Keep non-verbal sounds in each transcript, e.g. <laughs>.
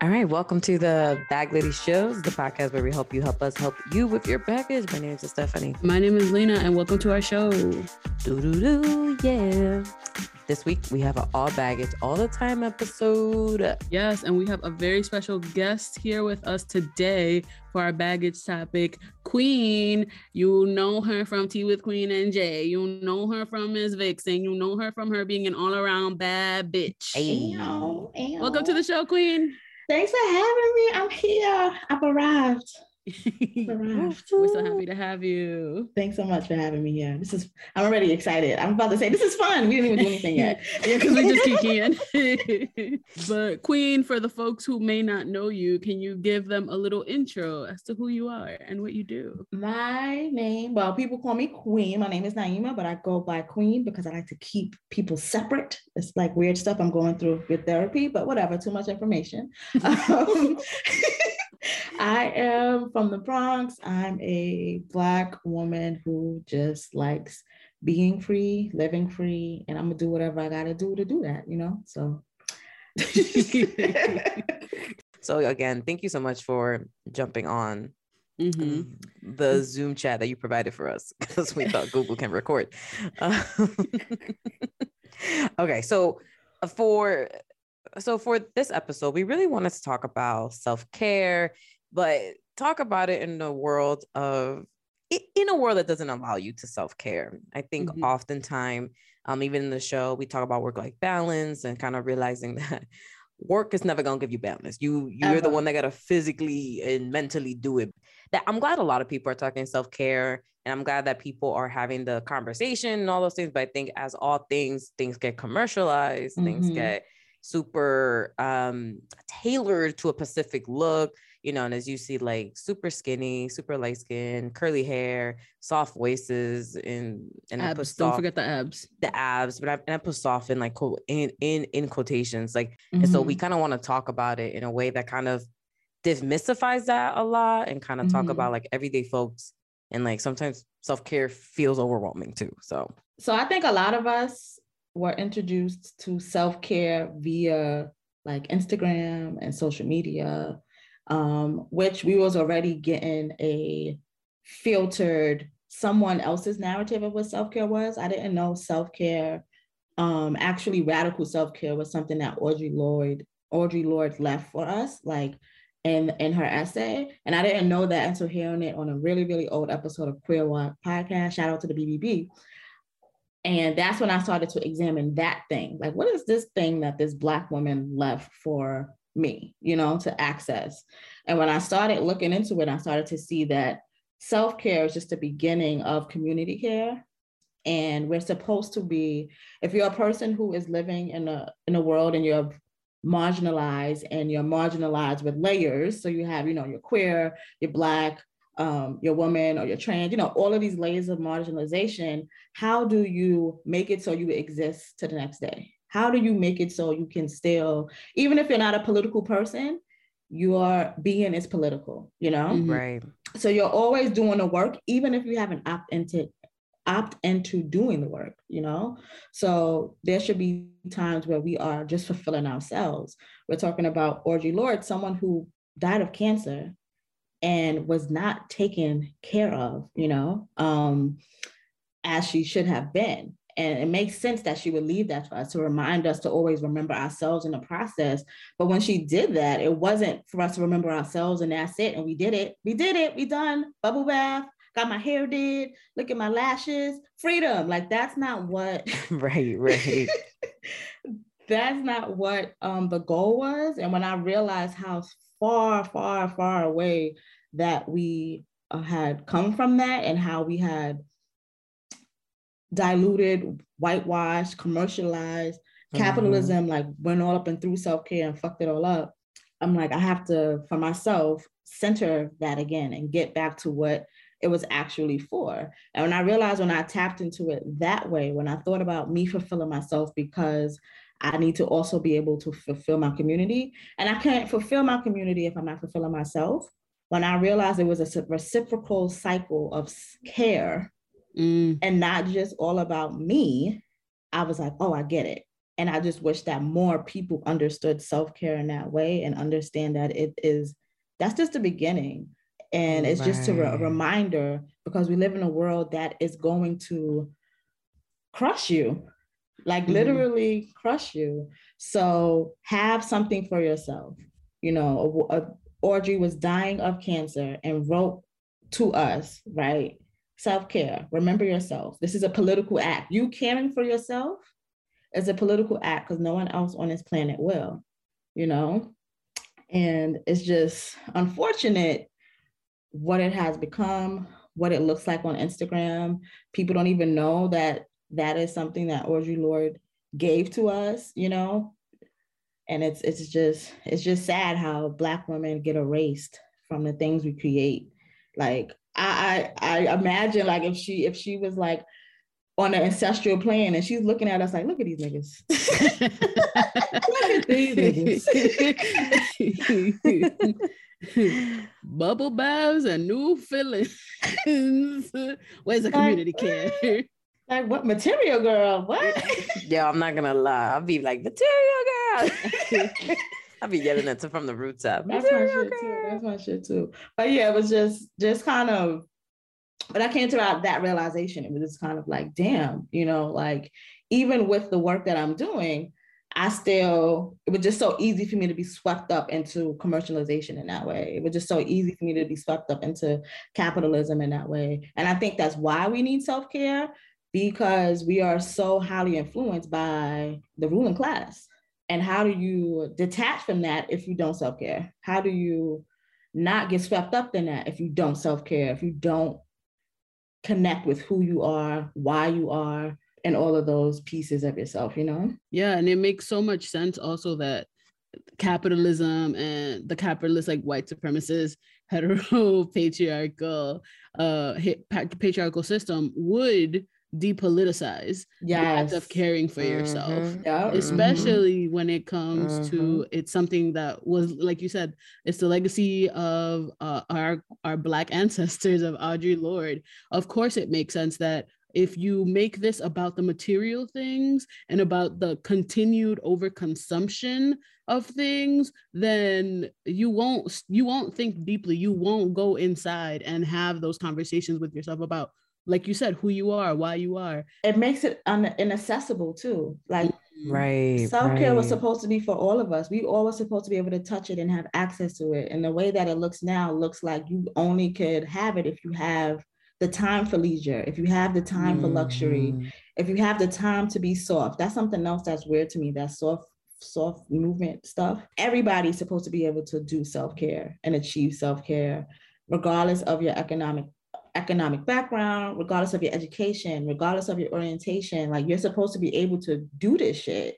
All right, welcome to the Bag Lady Shows, the podcast where we help you help us help you with your baggage. My name is Stephanie. My name is Lena, and welcome to our show. Do do do, yeah. This week we have an all baggage all the time episode. Yes, and we have a very special guest here with us today for our baggage topic. Queen, you know her from Tea with Queen and Jay. You know her from Ms. Vixen. You know her from her being an all around bad bitch. Ayo. Ayo. Welcome to the show, Queen. Thanks for having me. I'm here. I've arrived. <laughs> We're so happy to have you. Thanks so much for having me here. This is I'm already excited. I'm about to say this is fun. We didn't even do anything yet. <laughs> yeah, because we just keep in. <laughs> but Queen, for the folks who may not know you, can you give them a little intro as to who you are and what you do? My name, well, people call me Queen. My name is Naima, but I go by Queen because I like to keep people separate. It's like weird stuff I'm going through with therapy, but whatever, too much information. Um, I am from the Bronx. I'm a Black woman who just likes being free, living free, and I'm gonna do whatever I gotta do to do that, you know? So. <laughs> So again, thank you so much for jumping on Mhm. the Zoom chat that you provided for us <laughs> because we thought Google can record. Uh, <laughs> okay, so for so for this episode, we really wanted to talk about self care, but talk about it in the world of in a world that doesn't allow you to self care. I think Mhm. oftentimes, um, even in the show, we talk about work life balance and kind of realizing <laughs> that work is never gonna give you balance. You you're the one that gotta physically and mentally do it. That I'm glad a lot of people are talking self care, and I'm glad that people are having the conversation and all those things. But I think as all things, things get commercialized, things Mhm. get super um tailored to a specific look you know and as you see like super skinny super light skin curly hair soft voices and and I put Abs. Don't forget the abs. the abs but I, and I put soft in like quote in in in quotations like and so we Mhm. kind of want to talk about it in a way that kind of demystifies that a lot and kind of talk Mhm. about like everyday folks and like sometimes self-care feels overwhelming too so So I think a lot of us were introduced to self care via like Instagram and social media, um, which we was already getting a filtered someone else's narrative of what self care was. I didn't know self care, um, actually radical self care was something that Audrey Lloyd Audre Lorde left for us, like in in her essay, and I didn't know that until hearing it on a really really old episode of Queer Walk podcast. Shout out to the BBB. And that's when I started to examine that thing. Like, what is this thing that this Black woman left for me, you know, to access? And when I started looking into it, I started to see that self care is just the beginning of community care. And we're supposed to be, if you're a person who is living in a in a world and you're marginalized and you're marginalized with layers, so you have, you know, you're queer, you're black, um, your woman or your trans, you know, all of these layers of marginalization, how do you make it so you exist to the next day? How do you make it so you can still, even if you're not a political person, your being is political, you know? Mhm. right So you're always doing the work, even if you haven't opt into opt into doing the work, you know? So there should be times where we are just fulfilling ourselves. We're talking about Audre Lorde, someone who died of cancer and was not taken care of, you know, um, as she should have been. And it makes sense that she would leave that for us to remind us to always remember ourselves in the process. But when she did that, it wasn't for us to remember ourselves and that's it. And we did it. We did it. We done bubble bath, got my hair did, look at my lashes, freedom. Like that's not what <laughs> right right <laughs> that's not what um, the goal was. And when I realized how far, far, far away that we uh, had come from that and how we had diluted, whitewashed, commercialized capitalism, like went all up and through self care and fucked it all up. I'm like, I have to, for myself, center that again and get back to what it was actually for. And when I realized when I tapped into it that way, when I thought about me fulfilling myself because I need to also be able to fulfill my community. And I can't fulfill my community if I'm not fulfilling myself. When I realized it was a reciprocal cycle of care Mm. and not just all about me, I was like, oh, I get it. And I just wish that more people understood self care in that way and understand that it is that's just the beginning. And it's right. just a, re- a reminder because we live in a world that is going to crush you, like mm-hmm. literally crush you. So have something for yourself. You know, a, a, Audre was dying of cancer and wrote to us, right? Self care, remember yourself. This is a political act. You caring for yourself is a political act because no one else on this planet will, you know? And it's just unfortunate what it has become, what it looks like on Instagram. People don't even know that that is something that Audre Lorde gave to us, you know? And it's it's just it's just sad how black women get erased from the things we create. Like I I, I imagine like if she if she was like on an ancestral plane and she's looking at us like, look at these niggas. <laughs> look at these niggas. <laughs> Bubble baths and new feelings <laughs> Where's the community care? Like what material girl? What? <laughs> yeah, I'm not gonna lie. I'll be like, material girl. <laughs> I'll be yelling at it from the rooftop. That's my shit girl. too. That's my shit too. But yeah, it was just just kind of but I came to that, that realization. It was just kind of like, damn, you know, like even with the work that I'm doing, I still, it was just so easy for me to be swept up into commercialization in that way. It was just so easy for me to be swept up into capitalism in that way. And I think that's why we need self care because we are so highly influenced by the ruling class. And how do you detach from that if you don't self care? How do you not get swept up in that if you don't self care, if you don't connect with who you are, why you are, and all of those pieces of yourself, you know? Yeah. And it makes so much sense also that capitalism and the capitalist, like white supremacist, hetero patriarchal, uh, patriarchal system would depoliticize yes. the act of caring for mm-hmm. yourself yeah. especially mm-hmm. when it comes mm-hmm. to it's something that was like you said it's the legacy of uh, our our black ancestors of audre lorde of course it makes sense that if you make this about the material things and about the continued overconsumption of things then you won't you won't think deeply you won't go inside and have those conversations with yourself about like you said, who you are, why you are. It makes it un- inaccessible too. Like right, self care right. was supposed to be for all of us. We all were supposed to be able to touch it and have access to it. And the way that it looks now looks like you only could have it if you have the time for leisure, if you have the time mm. for luxury, mm-hmm. if you have the time to be soft. That's something else that's weird to me. That soft soft movement stuff. Everybody's supposed to be able to do self care and achieve self care, regardless of your economic economic background, regardless of your education, regardless of your orientation, like you're supposed to be able to do this shit.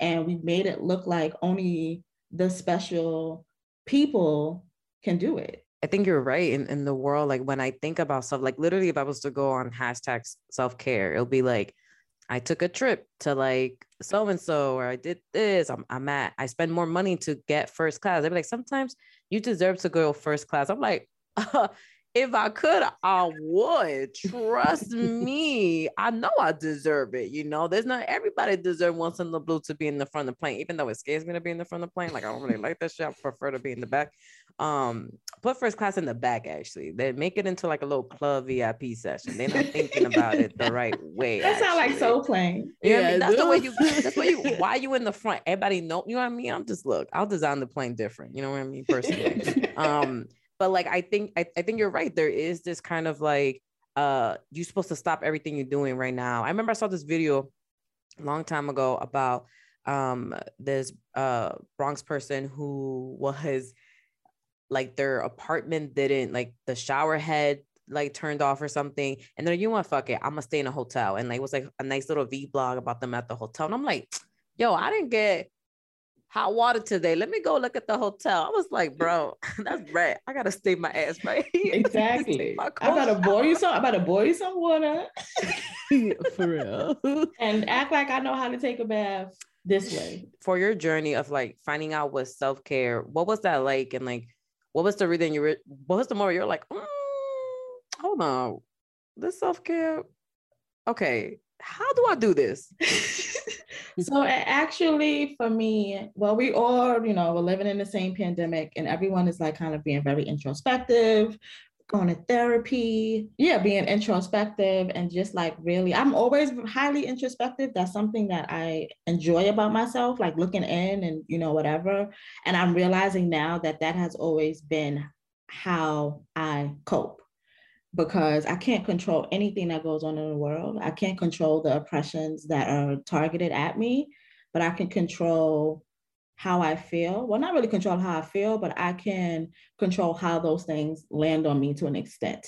And we made it look like only the special people can do it. I think you're right. In, in the world, like when I think about stuff, like literally, if I was to go on hashtag self care, it'll be like, I took a trip to like so and so, or I did this. I'm, I'm at, I spend more money to get first class. I'd be like, sometimes you deserve to go first class. I'm like, <laughs> uh, if I could, I would. Trust <laughs> me. I know I deserve it. You know, there's not everybody deserve once in the blue to be in the front of the plane, even though it scares me to be in the front of the plane. Like I don't really like that shit. I prefer to be in the back. Um, put first class in the back actually. They make it into like a little club VIP session. They're not thinking about it the right way. That sounds like soul plane. Yeah, I mean? that's the way you that's why you why you in the front. Everybody know, you know what I mean? I'm just look, I'll design the plane different. You know what I mean? Personally. <laughs> um but like i think I, I think you're right there is this kind of like uh you're supposed to stop everything you're doing right now. I remember i saw this video a long time ago about um this uh bronx person who was like their apartment didn't like the shower head like turned off or something and then you want fuck it. I'm gonna stay in a hotel and like it was like a nice little v blog about them at the hotel and i'm like yo i didn't get hot water today. Let me go look at the hotel. I was like, bro, <laughs> that's right. I gotta stay my ass right <laughs> here. Exactly. <laughs> I gotta boil you some. I gotta boil you some water. For real. and act like I know how to take a bath this way. For your journey of like finding out what self care, what was that like? And like, what was the reason you were? What was the more you're like, mm, hold on, this self care. Okay, how do I do this? <laughs> so actually for me well we all you know we're living in the same pandemic and everyone is like kind of being very introspective going to therapy. Yeah being introspective and just like really i'm always highly introspective. That's something that i enjoy about myself like looking in and you know whatever. And i'm realizing now that that has always been how i cope because I can't control anything that goes on in the world. I can't control the oppressions that are targeted at me, but I can control how I feel. Well, not really control how I feel, but I can control how those things land on me to an extent,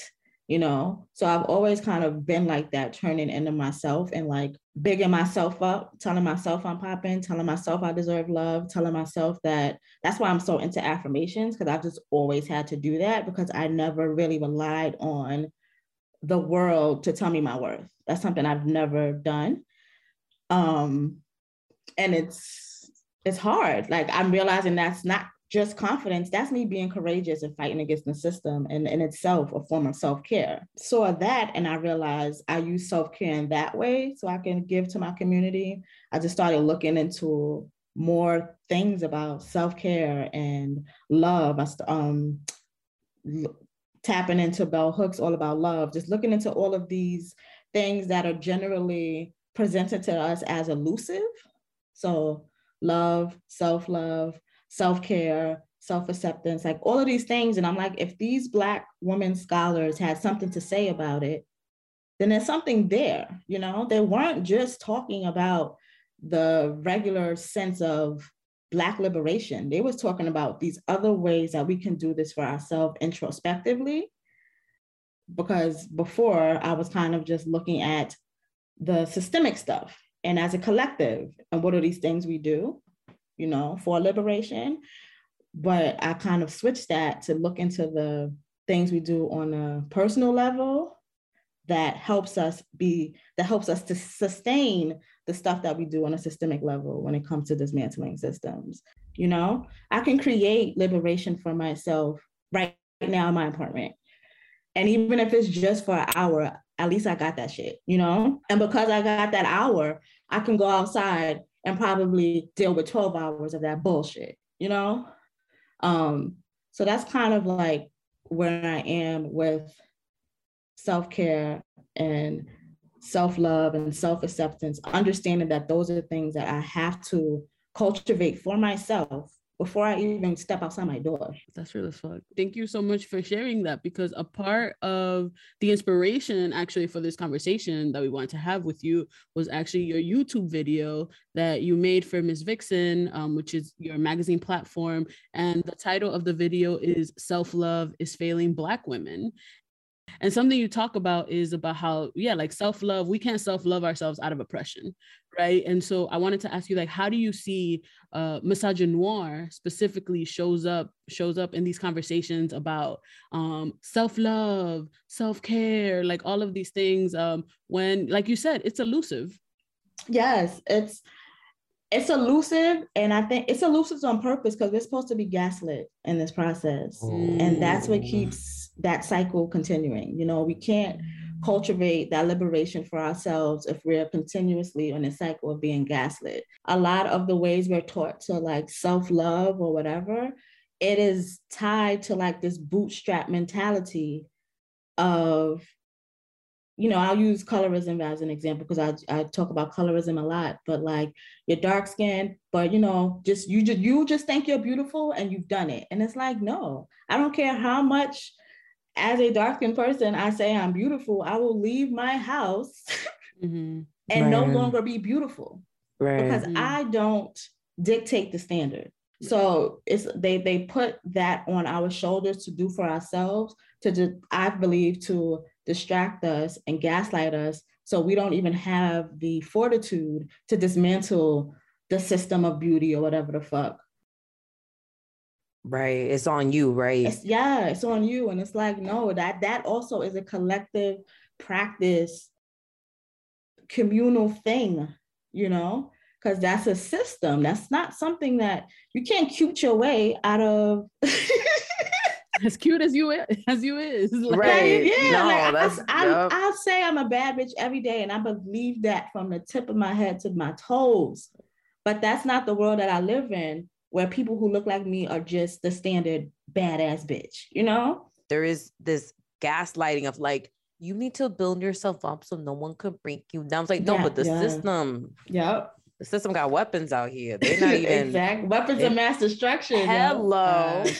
you know? So I've always kind of been like that, turning into myself and like bigging myself up, telling myself I'm popping, telling myself I deserve love, telling myself that that's why I'm so into affirmations, because I've just always had to do that because I never really relied on the world to tell me my worth. That's something I've never done. Um, and it's it's hard. Like I'm realizing that's not just confidence, that's me being courageous and fighting against the system and in itself a form of self-care. So that and I realized I use self-care in that way so I can give to my community. I just started looking into more things about self-care and love. I um tapping into bell hooks all about love, just looking into all of these things that are generally presented to us as elusive. So love, self love, self care, self acceptance, like all of these things. And I'm like, if these Black women scholars had something to say about it, then there's something there. You know, they weren't just talking about the regular sense of Black liberation. They was talking about these other ways that we can do this for ourselves introspectively. Because before I was kind of just looking at the systemic stuff and as a collective and what are these things we do you know for liberation. But i kind of switched that to look into the things we do on a personal level that helps us be that helps us to sustain the stuff that we do on a systemic level when it comes to dismantling systems. You know i can create liberation for myself right now in my apartment. And even if it's just for an hour at least I got that shit, you know? And because I got that hour, I can go outside and probably deal with 12 hours of that bullshit, you know? Um, so that's kind of like where I am with self-care and self-love and self-acceptance, understanding that those are things that I have to cultivate for myself before I even step outside my door. That's real as fuck. Thank you so much for sharing that because a part of the inspiration actually for this conversation that we wanted to have with you was actually your YouTube video that you made for Miss Vixen, um, which is your magazine platform. And the title of the video is Self Love is Failing Black Women. And something you talk about is about how, yeah, like self love, we can't self love ourselves out of oppression, right? And so I wanted to ask you, like, how do you see uh, misogynoir specifically shows up shows up in these conversations about um, self love, self care, like all of these things? Um, when, like you said, it's elusive. Yes, it's it's elusive and i think it's elusive on purpose because we're supposed to be gaslit in this process and that's what keeps that cycle continuing you know we can't cultivate that liberation for ourselves if we're continuously in a cycle of being gaslit a lot of the ways we're taught to like self-love or whatever it is tied to like this bootstrap mentality of you know, I'll use colorism as an example because I, I talk about colorism a lot, but like you're dark skinned, but you know, just you just you just think you're beautiful and you've done it. And it's like, no, I don't care how much as a dark skinned person I say I'm beautiful, I will leave my house <laughs> mm-hmm. and right. no longer be beautiful. Right. Because mm-hmm. I don't dictate the standard. So it's they they put that on our shoulders to do for ourselves to do, I believe to distract us and gaslight us so we don't even have the fortitude to dismantle the system of beauty or whatever the fuck. Right. It's on you, right? It's, yeah, it's on you. And it's like, no, that that also is a collective practice, communal thing, you know, because that's a system. That's not something that you can't cute your way out of <laughs> as cute as you as you is. <laughs> Like, right. Yeah. No, like, that's, I, I, will say I'm a bad bitch every day, and I believe that from the tip of my head to my toes. But that's not the world that I live in, where people who look like me are just the standard badass bitch, you know? There is this gaslighting of like, you need to build yourself up so no one could break you down. It's like, no, Yeah, but the yeah. system, Yep. the system got weapons out here. They're not <laughs> even exactly. Weapons they- of mass destruction. yo. Hello. <laughs>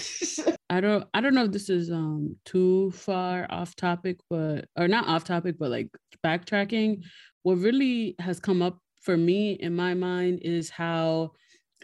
I don't I don't know if this is um too far off topic, but or not off topic, but like backtracking. What really has come up for me in my mind is how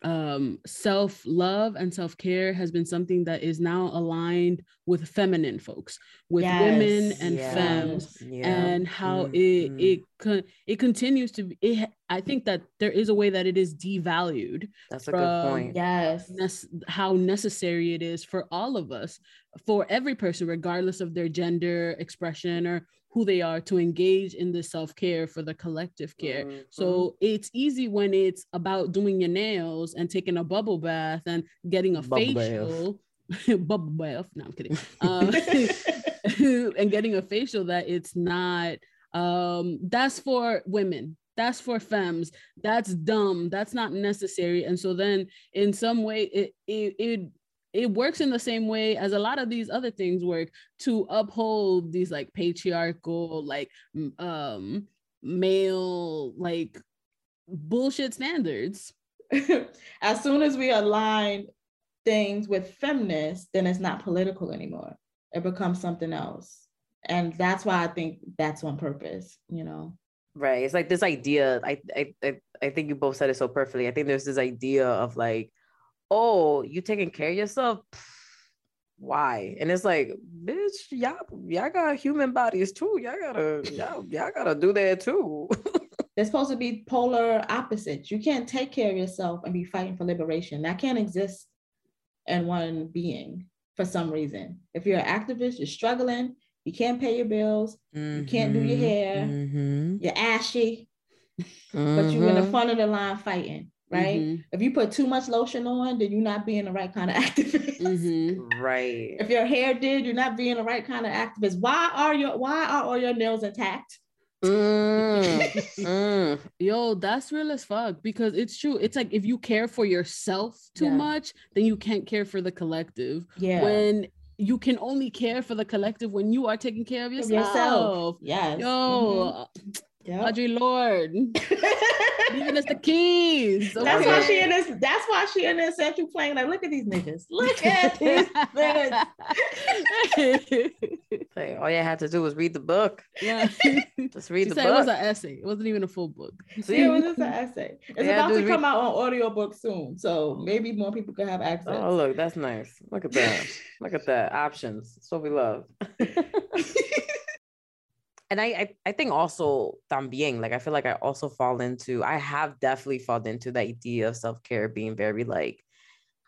um self-love and self-care has been something that is now aligned with feminine folks, with women and Yes, femmes yeah. and how Mhm. it it con- it continues to be it, I think that there is a way that it is devalued That's a good point. yes. nece- how necessary it is for all of us, for every person, regardless of their gender expression or who they are, to engage in the self care for the collective care. Mhm. So it's easy when it's about doing your nails and taking a bubble bath and getting a Bubble bath. facial. <laughs> bubble bath. No, I'm kidding. <laughs> Um, <laughs> and getting a facial that it's not um that's for women that's for femmes that's dumb that's not necessary and so then in some way it it it, it works in the same way as a lot of these other things work to uphold these like patriarchal like um male like bullshit standards <laughs> as soon as we align things with feminists, then it's not political anymore. It becomes something else. And that's why I think that's on purpose, you know. Right. It's like this idea. I, I I I think you both said it so perfectly. I think there's this idea of like, oh, you taking care of yourself? Pff, Why? And it's like, bitch, y'all, y'all got human bodies too. Y'all gotta, y'all, <laughs> y'all gotta do that too. <laughs> They're supposed to be polar opposites. You can't take care of yourself and be fighting for liberation. That can't exist in one being for some reason. If you're an activist, you're struggling, you can't pay your bills, you can't do your hair, Mhm. you're ashy, <laughs> but you're in the Mhm. front of the line fighting, right? Mhm, If you put too much lotion on, then you're not being the right kind of <laughs> activist. mhm. Right. If your hair did, you're not being the right kind of activist. Why are your why are all your nails intact? Mm, <laughs> mm. Yo, that's real as fuck because it's true. It's like if you care for yourself too Yeah. much, then you can't care for the collective. Yeah. When you can only care for the collective when you are taking care of Of yourself. Yes. Yo, Mhm. Yep. Audre Lorde, <laughs> leaving us the keys. That's why she in this. That's why she in this central playing. Like, look at these niggas. Look at <laughs> these niggas. <laughs> Like, all you had to do was read the book. yeah. Just read She the said it was an essay. It wasn't even a full book. See, it was just an essay. It's Yeah, about to dude, come out on audiobook soon, so maybe more people can have access. Oh, look, that's nice. Look at that. Look at that. Options. That's what we love. And I, I I think also también, like I feel like I also fall into, I have definitely fallen into the idea of self-care being very like,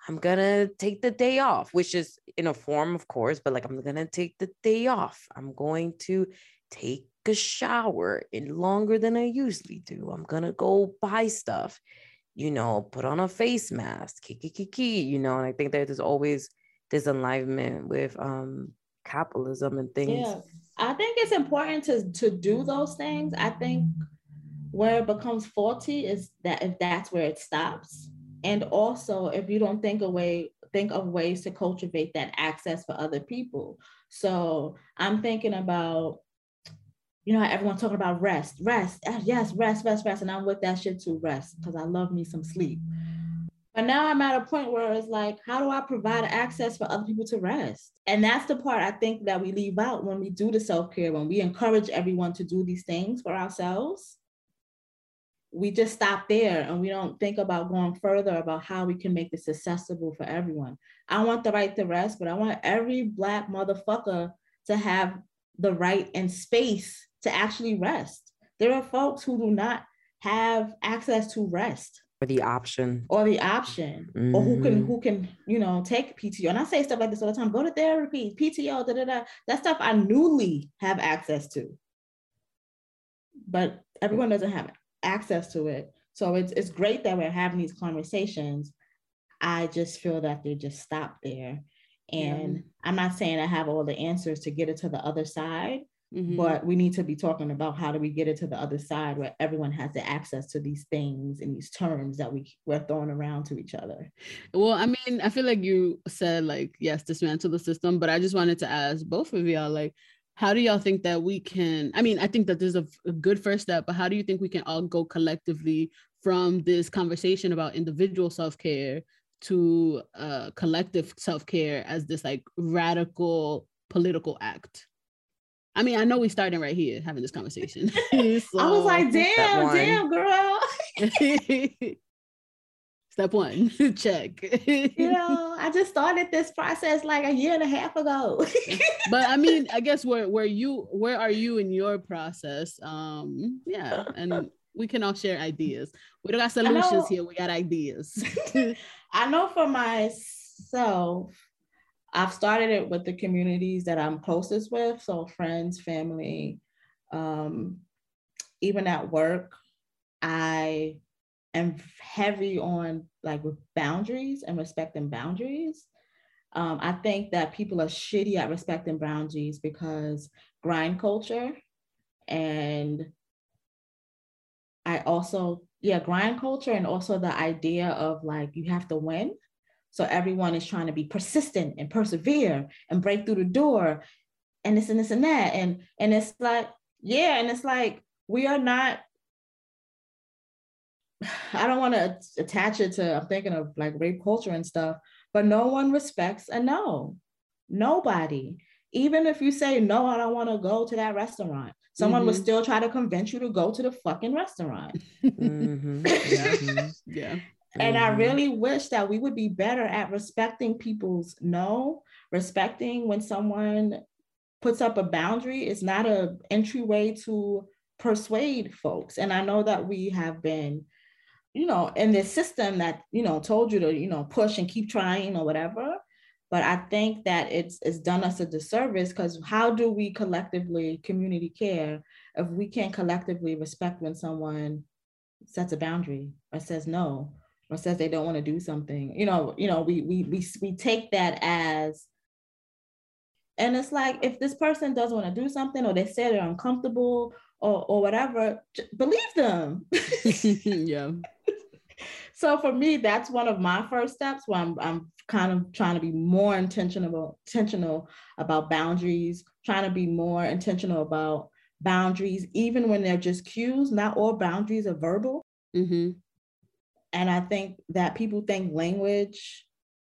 I'm gonna take the day off, which is in a form, of course, but like I'm gonna take the day off. I'm going to take a shower in longer than I usually do. I'm gonna go buy stuff, you know, put on a face mask, kiki kiki, you know, and I think that there's always this alignment with um capitalism and things. Yeah, I think it's important to to do those things. I think where it becomes faulty is that if that's where it stops, and also if you don't think a way think of ways to cultivate that access for other people. So I'm thinking about. You know, everyone's talking about rest, rest, ah, yes, rest, rest, rest. And I'm with that shit too, rest, because I love me some sleep. But now I'm at a point where it's like, how do I provide access for other people to rest? And that's the part I think that we leave out when we do the self care, when we encourage everyone to do these things for ourselves. We just stop there and we don't think about going further about how we can make this accessible for everyone. I want the right to rest, but I want every Black motherfucker to have the right and space to actually rest. There are folks who do not have access to rest For the option. or the option or who can Mhm. who can you know take PTO. And I say stuff like this all the time: go to therapy, PTO, da da da. That stuff I newly have access to, but everyone doesn't have access to it. So it's it's great that we're having these conversations. I just feel that they just stop there, and I'm not saying I have all the answers to get it to the other side, Mm-hmm. But we need to be talking about how do we get it to the other side where everyone has the access to these things and these terms that we we're throwing around to each other. Well, I mean, I feel like you said like yes, dismantle the system, but I just wanted to ask both of y'all like how do y'all think that we can i mean i think that there's a, a, good first step but how do you think we can all go collectively from this conversation about individual self-care to uh, collective self-care as this like radical political act i mean i know we starting right here having this conversation <laughs> <laughs> so, i was like damn damn girl <laughs> Step one, check. you know, I just started this process like a year and a half ago. but I mean, I guess where where you where are you in your process? Um, yeah, and we can all share ideas. We don't got solutions here. We got ideas. I know for myself, I've started it with the communities that I'm closest with, so friends, family, um, even at work. I am heavy on like with boundaries and respecting boundaries. Um, I think that people are shitty at respecting boundaries because grind culture and I also, yeah, grind culture and also the idea of like you have to win. So everyone is trying to be persistent and persevere and break through the door and this and this and that. And and it's like, yeah, and it's like we are not <sighs> I don't want to attach it to, I'm thinking of like rape culture and stuff, but no one respects a no. Nobody. Even if you say, no, I don't want to go to that restaurant, someone mm-hmm. would still try to convince you to go to the fucking restaurant. mm-hmm. <laughs> Yeah. yeah. And I mm-hmm. really wish that we would be better at respecting people's no, respecting when someone puts up a boundary. It's not a entryway to persuade folks. And I know that we have been you know, in this system that, you know, told you to, you know, push and keep trying or whatever. But I think that it's it's done us a disservice because how do we collectively community care if we can't collectively respect when someone sets a boundary or says no or says they don't want to do something? You know, you know, we we we we take that as and it's like if this person doesn't want to do something or they say they're uncomfortable or or whatever, believe them. <laughs> yeah <laughs> so for me, that's one of my first steps where I'm, I'm kind of trying to be more intentional, intentional about boundaries, trying to be more intentional about boundaries, even when they're just cues. Not all boundaries are verbal. Mm-hmm. And I think that people think language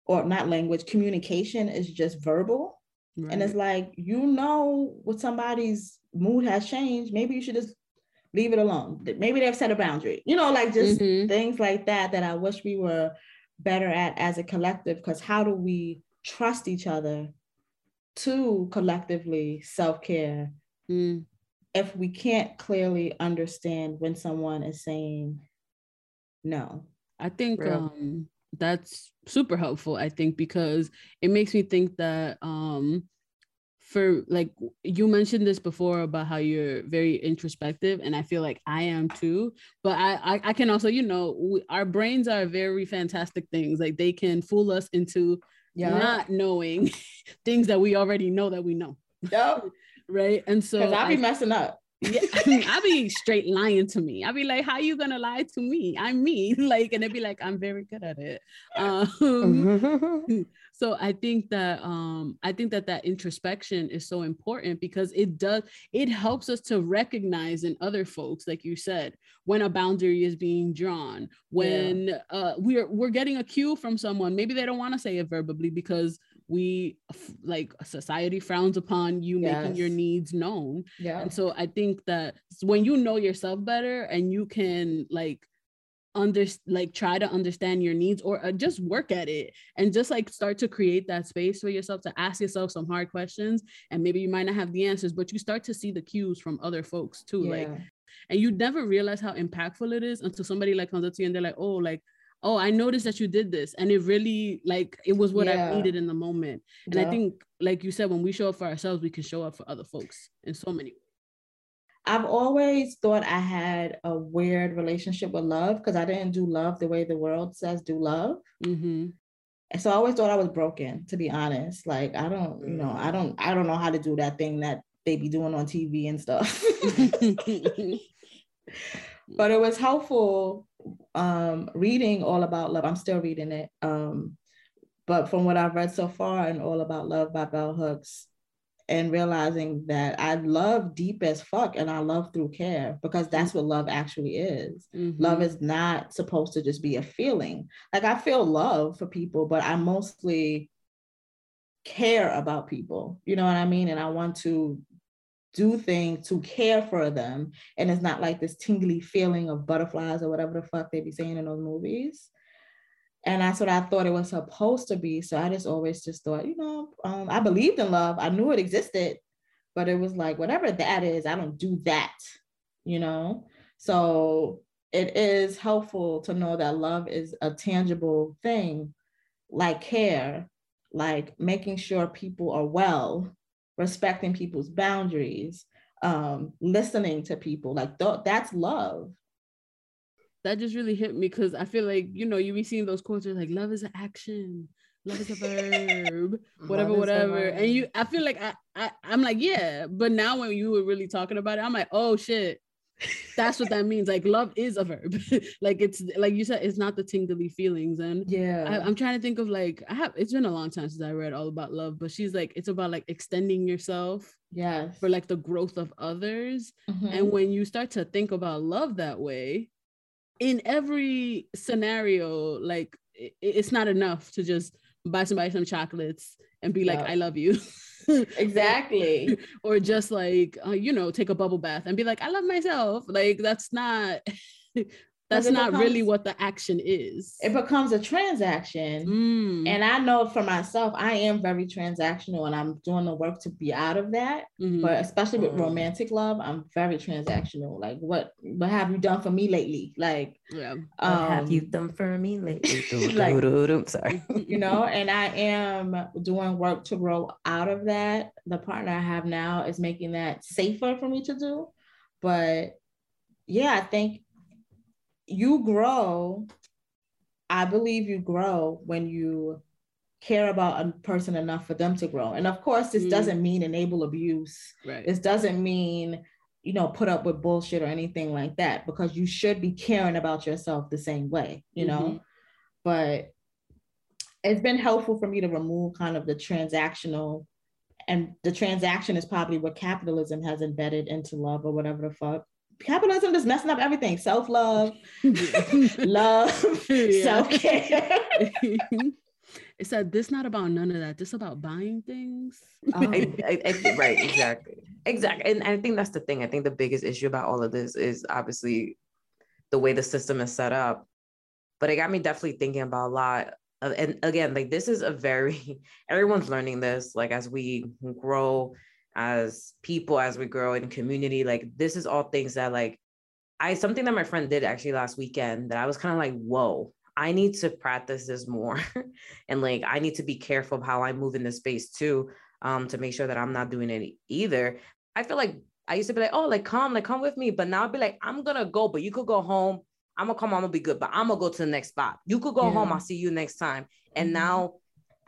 or not language, communication is just verbal. Right. And it's like, you know, what somebody's mood has changed. Maybe you should just leave it alone. Maybe they've set a boundary, you know, like just mm-hmm. things like that that I wish we were better at as a collective. Because how do we trust each other to collectively self care mm. if we can't clearly understand when someone is saying no? I think um, that's super helpful. I think because it makes me think that um, for like you mentioned this before about how you're very introspective and i feel like i am too but i i, I can also you know we, our brains are very fantastic things like they can fool us into yeah. not knowing <laughs> things that we already know that we know yep. <laughs> right and so i'll be I, messing up yeah, I be straight lying to me. I be like, "How you gonna lie to me? I'm me." <laughs> Like, and they be like, "I'm very good at it." Um, <laughs> <laughs> so I think that um, I think that that introspection is so important because it does it helps us to recognize in other folks, like you said, when a boundary is being drawn, when yeah. uh, we're we're getting a cue from someone. Maybe they don't want to say it verbally because we like society frowns upon you yes. making your needs known yeah and so i think that when you know yourself better and you can like under like try to understand your needs or uh, just work at it and just like start to create that space for yourself to ask yourself some hard questions and maybe you might not have the answers but you start to see the cues from other folks too yeah. like and you never realize how impactful it is until somebody like comes up to you and they're like oh like oh i noticed that you did this and it really like it was what yeah. i needed in the moment and yeah. i think like you said when we show up for ourselves we can show up for other folks in so many ways I've always thought I had a weird relationship with love because I didn't do love the way the world says do love. Mm-hmm. And so I always thought I was broken, to be honest. Like I don't, you know, I mm. don't, I don't know how to do that thing that they be doing on TV and stuff. <laughs> <laughs> but it was helpful um, reading all about love. I'm still reading it. Um, but from what I've read so far and all about love by Bell Hooks, and realizing that I love deep as fuck and I love through care because that's what love actually is. Mm-hmm. Love is not supposed to just be a feeling. Like I feel love for people, but I mostly care about people. You know what I mean? And I want to do things to care for them. And it's not like this tingly feeling of butterflies or whatever the fuck they be saying in those movies. And that's what I thought it was supposed to be. So I just always just thought, you know, um, I believed in love. I knew it existed, but it was like, whatever that is, I don't do that, you know? So it is helpful to know that love is a tangible thing, like care, like making sure people are well, respecting people's boundaries, um, listening to people. Like th- that's love. That just really hit me because I feel like you know you be seeing those quotes where like love is an action, love is a verb, <laughs> whatever, whatever. And you, I feel like I, I, I'm like yeah, but now when you were really talking about it, I'm like oh shit, that's what that means like love is a verb. <laughs> Like it's like you said it's not the tingly feelings and yeah. I, am trying to think of like i have it's been a long time since i read all about love but she's like it's about like extending yourself yeah for like the growth of others. Mm-hmm. and when you start to think about love that way in every scenario like it, it's not enough to just buy somebody some chocolates and be like i love you <laughs> exactly. <laughs> Or just like uh, you know take a bubble bath and be like i love myself. Like that's not <laughs> that's not becomes, really what the action is. It becomes a transaction. Mm. And I know for myself, I am very transactional and I'm doing the work to be out of that. Mm-hmm. But especially with mm. romantic love, I'm very transactional. Like what what have you done for me lately? Like yeah. Um, what have you done for me lately? <laughs> like, sorry. <laughs> you know, and I am doing work to grow out of that. The partner I have now is making that safer for me to do. But yeah, I think you grow i believe you grow when you care about a person enough for them to grow and of course this mm. doesn't mean enable abuse right. this doesn't mean you know put up with bullshit or anything like that because you should be caring about yourself the same way you mm-hmm. know but it's been helpful for me to remove kind of the transactional and the transaction is probably what capitalism has embedded into love or whatever the fuck capitalism is messing up everything. Self-love <laughs> love self-care. It said this not about none of that. This about buying things. Oh. I, I, I, right exactly. Exactly and i think that's the thing. I think the biggest issue about all of this is obviously the way the system is set up but it got me definitely thinking about a lot of, and again like this is a very <laughs> everyone's learning this like as we grow as people as we grow in community like this is all things that like i something that my friend did actually last weekend that i was kind of like whoa i need to practice this more <laughs> and like i need to be careful of how i move in this space too um to make sure that i'm not doing it either i feel like i used to be like oh like come like come with me but now i'd be like i'm gonna go but you could go home i'm gonna come i'm gonna be good but i'm gonna go to the next spot you could go yeah. home i'll see you next time and mm-hmm. now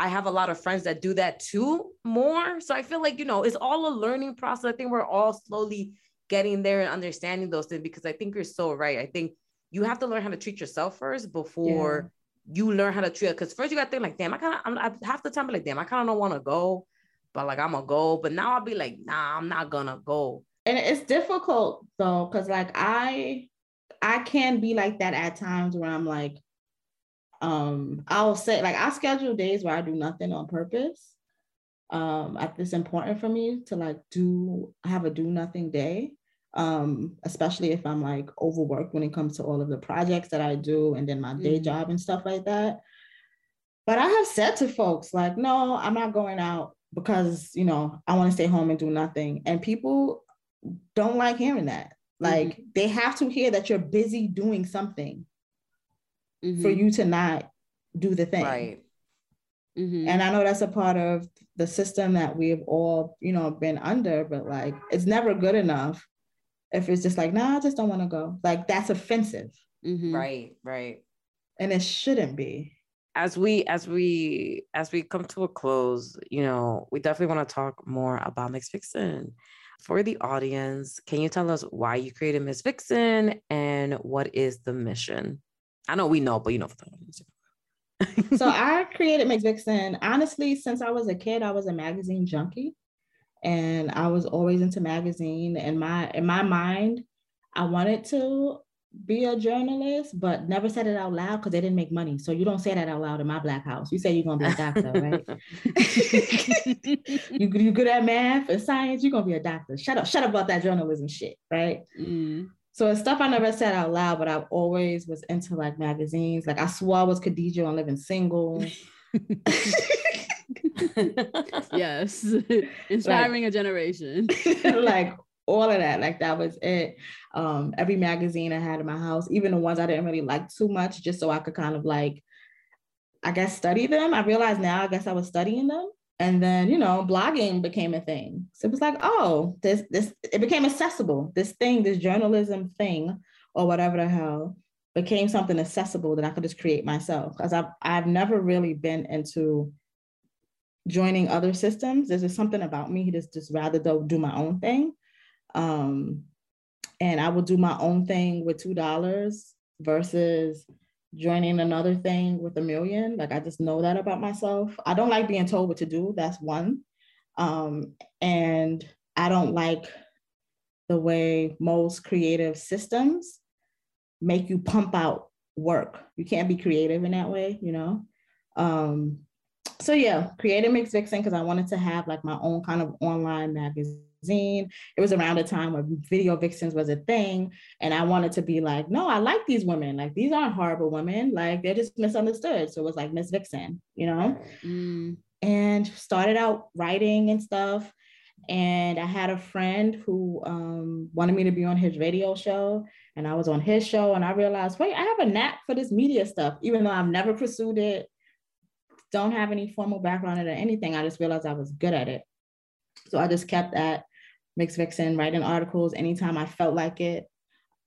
I have a lot of friends that do that too more. So I feel like, you know, it's all a learning process. I think we're all slowly getting there and understanding those things because I think you're so right. I think you have to learn how to treat yourself first before yeah. you learn how to treat it. Because first you got to think like, damn, I kind of, I half the time be like, damn, I kind of don't want to go, but like I'm gonna go. But now I'll be like, nah, I'm not gonna go. And it's difficult though, because like I, I can be like that at times where I'm like, um i'll say like i schedule days where i do nothing on purpose um it's important for me to like do have a do nothing day. Um especially if i'm like overworked when it comes to all of the projects that i do and then my day mm-hmm. job and stuff like that. But i have said to folks like no i'm not going out because you know i want to stay home and do nothing. And people don't like hearing that. Like mm-hmm. they have to hear that you're busy doing something mm-hmm. for you to not do the thing. Right. Mm-hmm. And I know that's a part of the system that we've all, you know, been under, but like it's never good enough if it's just like, nah, I just don't want to go. Like that's offensive. Mm-hmm. Right, right. And it shouldn't be. As we as we as we come to a close, you know, we definitely want to talk more about Miss Vixen. for the audience, can you tell us why you created Miss Vixen and what is the mission? I know we know, but you know for the audience. so <laughs> I created Miss Vixen. Honestly, since I was a kid, I was a magazine junkie, and I was always into magazine. And my in my mind, I wanted to be a journalist, but never said it out loud because they didn't make money. So you don't say that out loud in my black house. You say you're gonna be a doctor, <laughs> right? <laughs> you you good at math and science, you're gonna be a doctor. Shut up, shut up about that journalism shit, right? Mm. So it's stuff I never said out loud, but I always was into like magazines. Like I swore I was Khadijah on Living Single. <laughs> <laughs> yes, inspiring like, a generation. <laughs> like all of that, like that was it. Um, every magazine I had in my house, even the ones I didn't really like too much, just so I could kind of like, I guess, study them. I realize now, I guess I was studying them and then you know blogging became a thing. So it was like oh this this it became accessible. This thing this journalism thing or whatever the hell became something accessible that i could just create myself. Because i've i've never really been into joining other systems. There's just something about me just just rather do, do my own thing. Um and i will do my own thing with two dollars versus joining another thing with a million. Like I just know that about myself. I don't like being told what to do. That's one. Um, and I don't like the way most creative systems make you pump out work. You can't be creative in that way, you know? Um, so yeah, creative Mix Vixen because I wanted to have like my own kind of online magazine zine. It was around a time where video vixens was a thing. And I wanted to be like, no, I like these women. Like, these aren't horrible women. Like, they're just misunderstood. So it was like Miss Vixen, you know? Mm. And started out writing and stuff. And I had a friend who um, wanted me to be on his radio show. And I was on his show. And I realized, wait, I have a knack for this media stuff, even though I've never pursued it, don't have any formal background in it or anything. I just realized I was good at it. So I just kept at Mix Vixen, writing articles anytime I felt like it.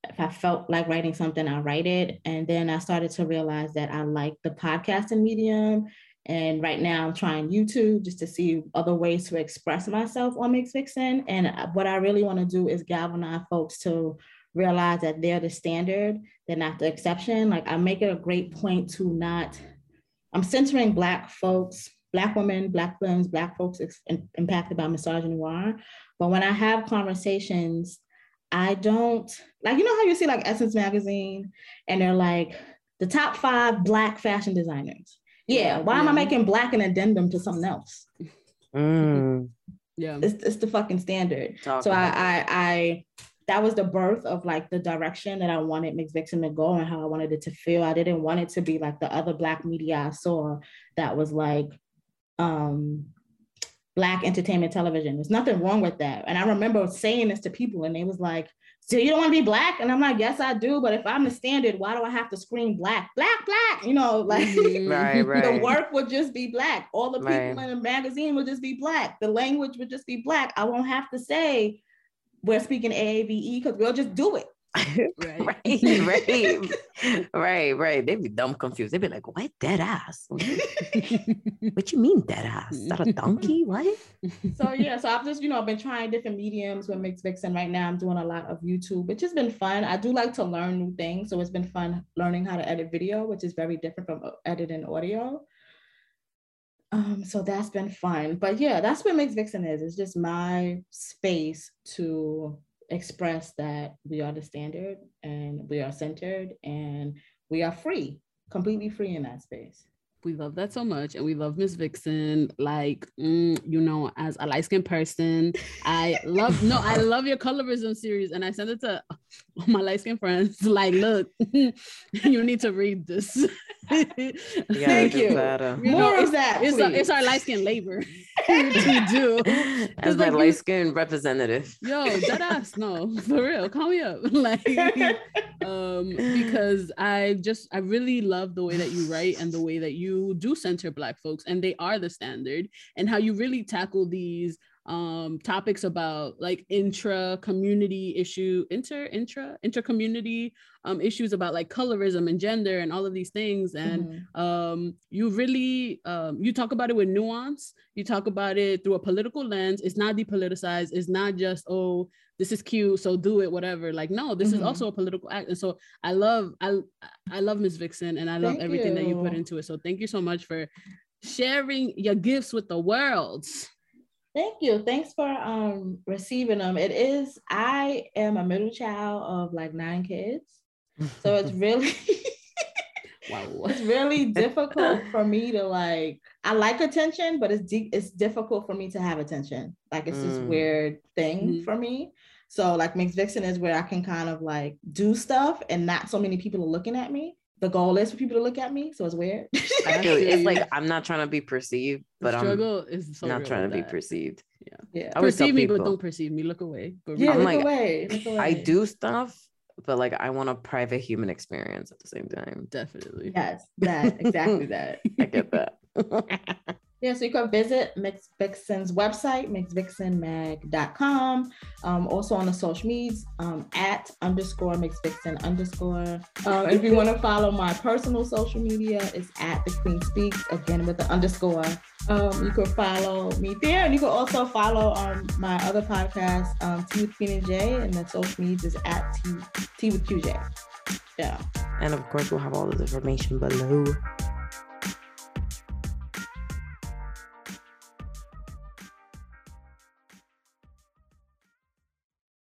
If I felt like writing something, I write it. And then I started to realize that I like the podcasting medium. And right now I'm trying YouTube just to see other ways to express myself on Mix Vixen. And what I really want to do is galvanize folks to realize that they're the standard, they're not the exception. Like I make it a great point to not, I'm centering Black folks, Black women, Black women, Black folks impacted by misogyny but when I have conversations, I don't like, you know how you see like Essence Magazine and they're like the top five Black fashion designers. Yeah, why yeah. am I making Black an addendum to something else? Mm. Yeah, it's, it's the fucking standard. Talk so I, I, I, that was the birth of like the direction that I wanted Mix Vixen to go and how I wanted it to feel. I didn't want it to be like the other Black media I saw that was like, um, black entertainment television. There's nothing wrong with that. And I remember saying this to people and they was like, so you don't want to be black? And I'm like, yes, I do. But if I'm the standard, why do I have to scream black, black, black? You know, <laughs> like mm-hmm. right, <laughs> right. the work would just be black. All the people right. in the magazine would just be black. The language would just be black. I won't have to say we're speaking AAVE because we'll just do it. <laughs> right, right, <laughs> <laughs> right, right. They'd be dumb confused. They'd be like, "What dead ass? what you mean dead ass? Is that a donkey? What?" So yeah, so I've just you know I've been trying different mediums with Mix Vixen. Right now, I'm doing a lot of YouTube, which has been fun. I do like to learn new things, so it's been fun learning how to edit video, which is very different from editing audio. Um, so that's been fun. But yeah, that's what Mix Vixen is. It's just my space to express that we are the standard and we are centered and we are free, completely free in that space. We love that so much. And we love Miss Vixen. Like, mm, you know, as a light skinned person, I love, no, I love your colorism series. And I sent it to <laughs> my light skinned friends. Like, look, <laughs> you need to read this. <laughs> Thank you. More of that. It's, a, it's our light skin labor to do. As my like, light skin representative. Yo, that ass, no, for real. Call me up. like, um, because I just, I really love the way that you write and the way that you do center Black folks, and they are the standard, and how you really tackle these um topics about like intra community issue inter intra inter community um issues about like colorism and gender and all of these things. And mm-hmm. um you really um you talk about it with nuance. You talk about it through a political lens. It's not depoliticized. It's not just oh this is cute so do it whatever. Like no this mm-hmm. is also a political act. And so i love i i love miss vixen and i love thank everything you. that you put into it. So thank you so much for sharing your gifts with the world Thank you. Thanks for um receiving them. It is I am a middle child of like nine kids. So it's <laughs> really wow. <laughs> It's really <laughs> difficult for me to like I like attention, but it's deep it's difficult for me to have attention. Like it's mm. this weird thing mm-hmm. for me. So like Mixed Vixen is where I can kind of like do stuff and not so many people are looking at me the goal is for people to look at me. So it's weird. I <laughs> it's like <laughs> I'm not trying to be perceived, but the struggle I'm is so not trying to that. be perceived. Yeah. Yeah. perceive me, people, but don't perceive me. Look away. But yeah, I'm look, like, away. look away. I do stuff, but like I want a private human experience at the same time. Definitely. Yes, that exactly that. <laughs> I get that. Yeah, so you can visit Mix Vixen's website, mixvixenmag.com. Um, also on the social medias um, at underscore mixvixen underscore. Um, if you want to follow my personal social media, it's at the Queen Speaks, again with the underscore. Um, you can follow me there, and you can also follow um, my other podcast, um, Tea with Queen and Jay, and the social media is at Tea, Tea with QJ. Yeah. And of course, we'll have all this information below.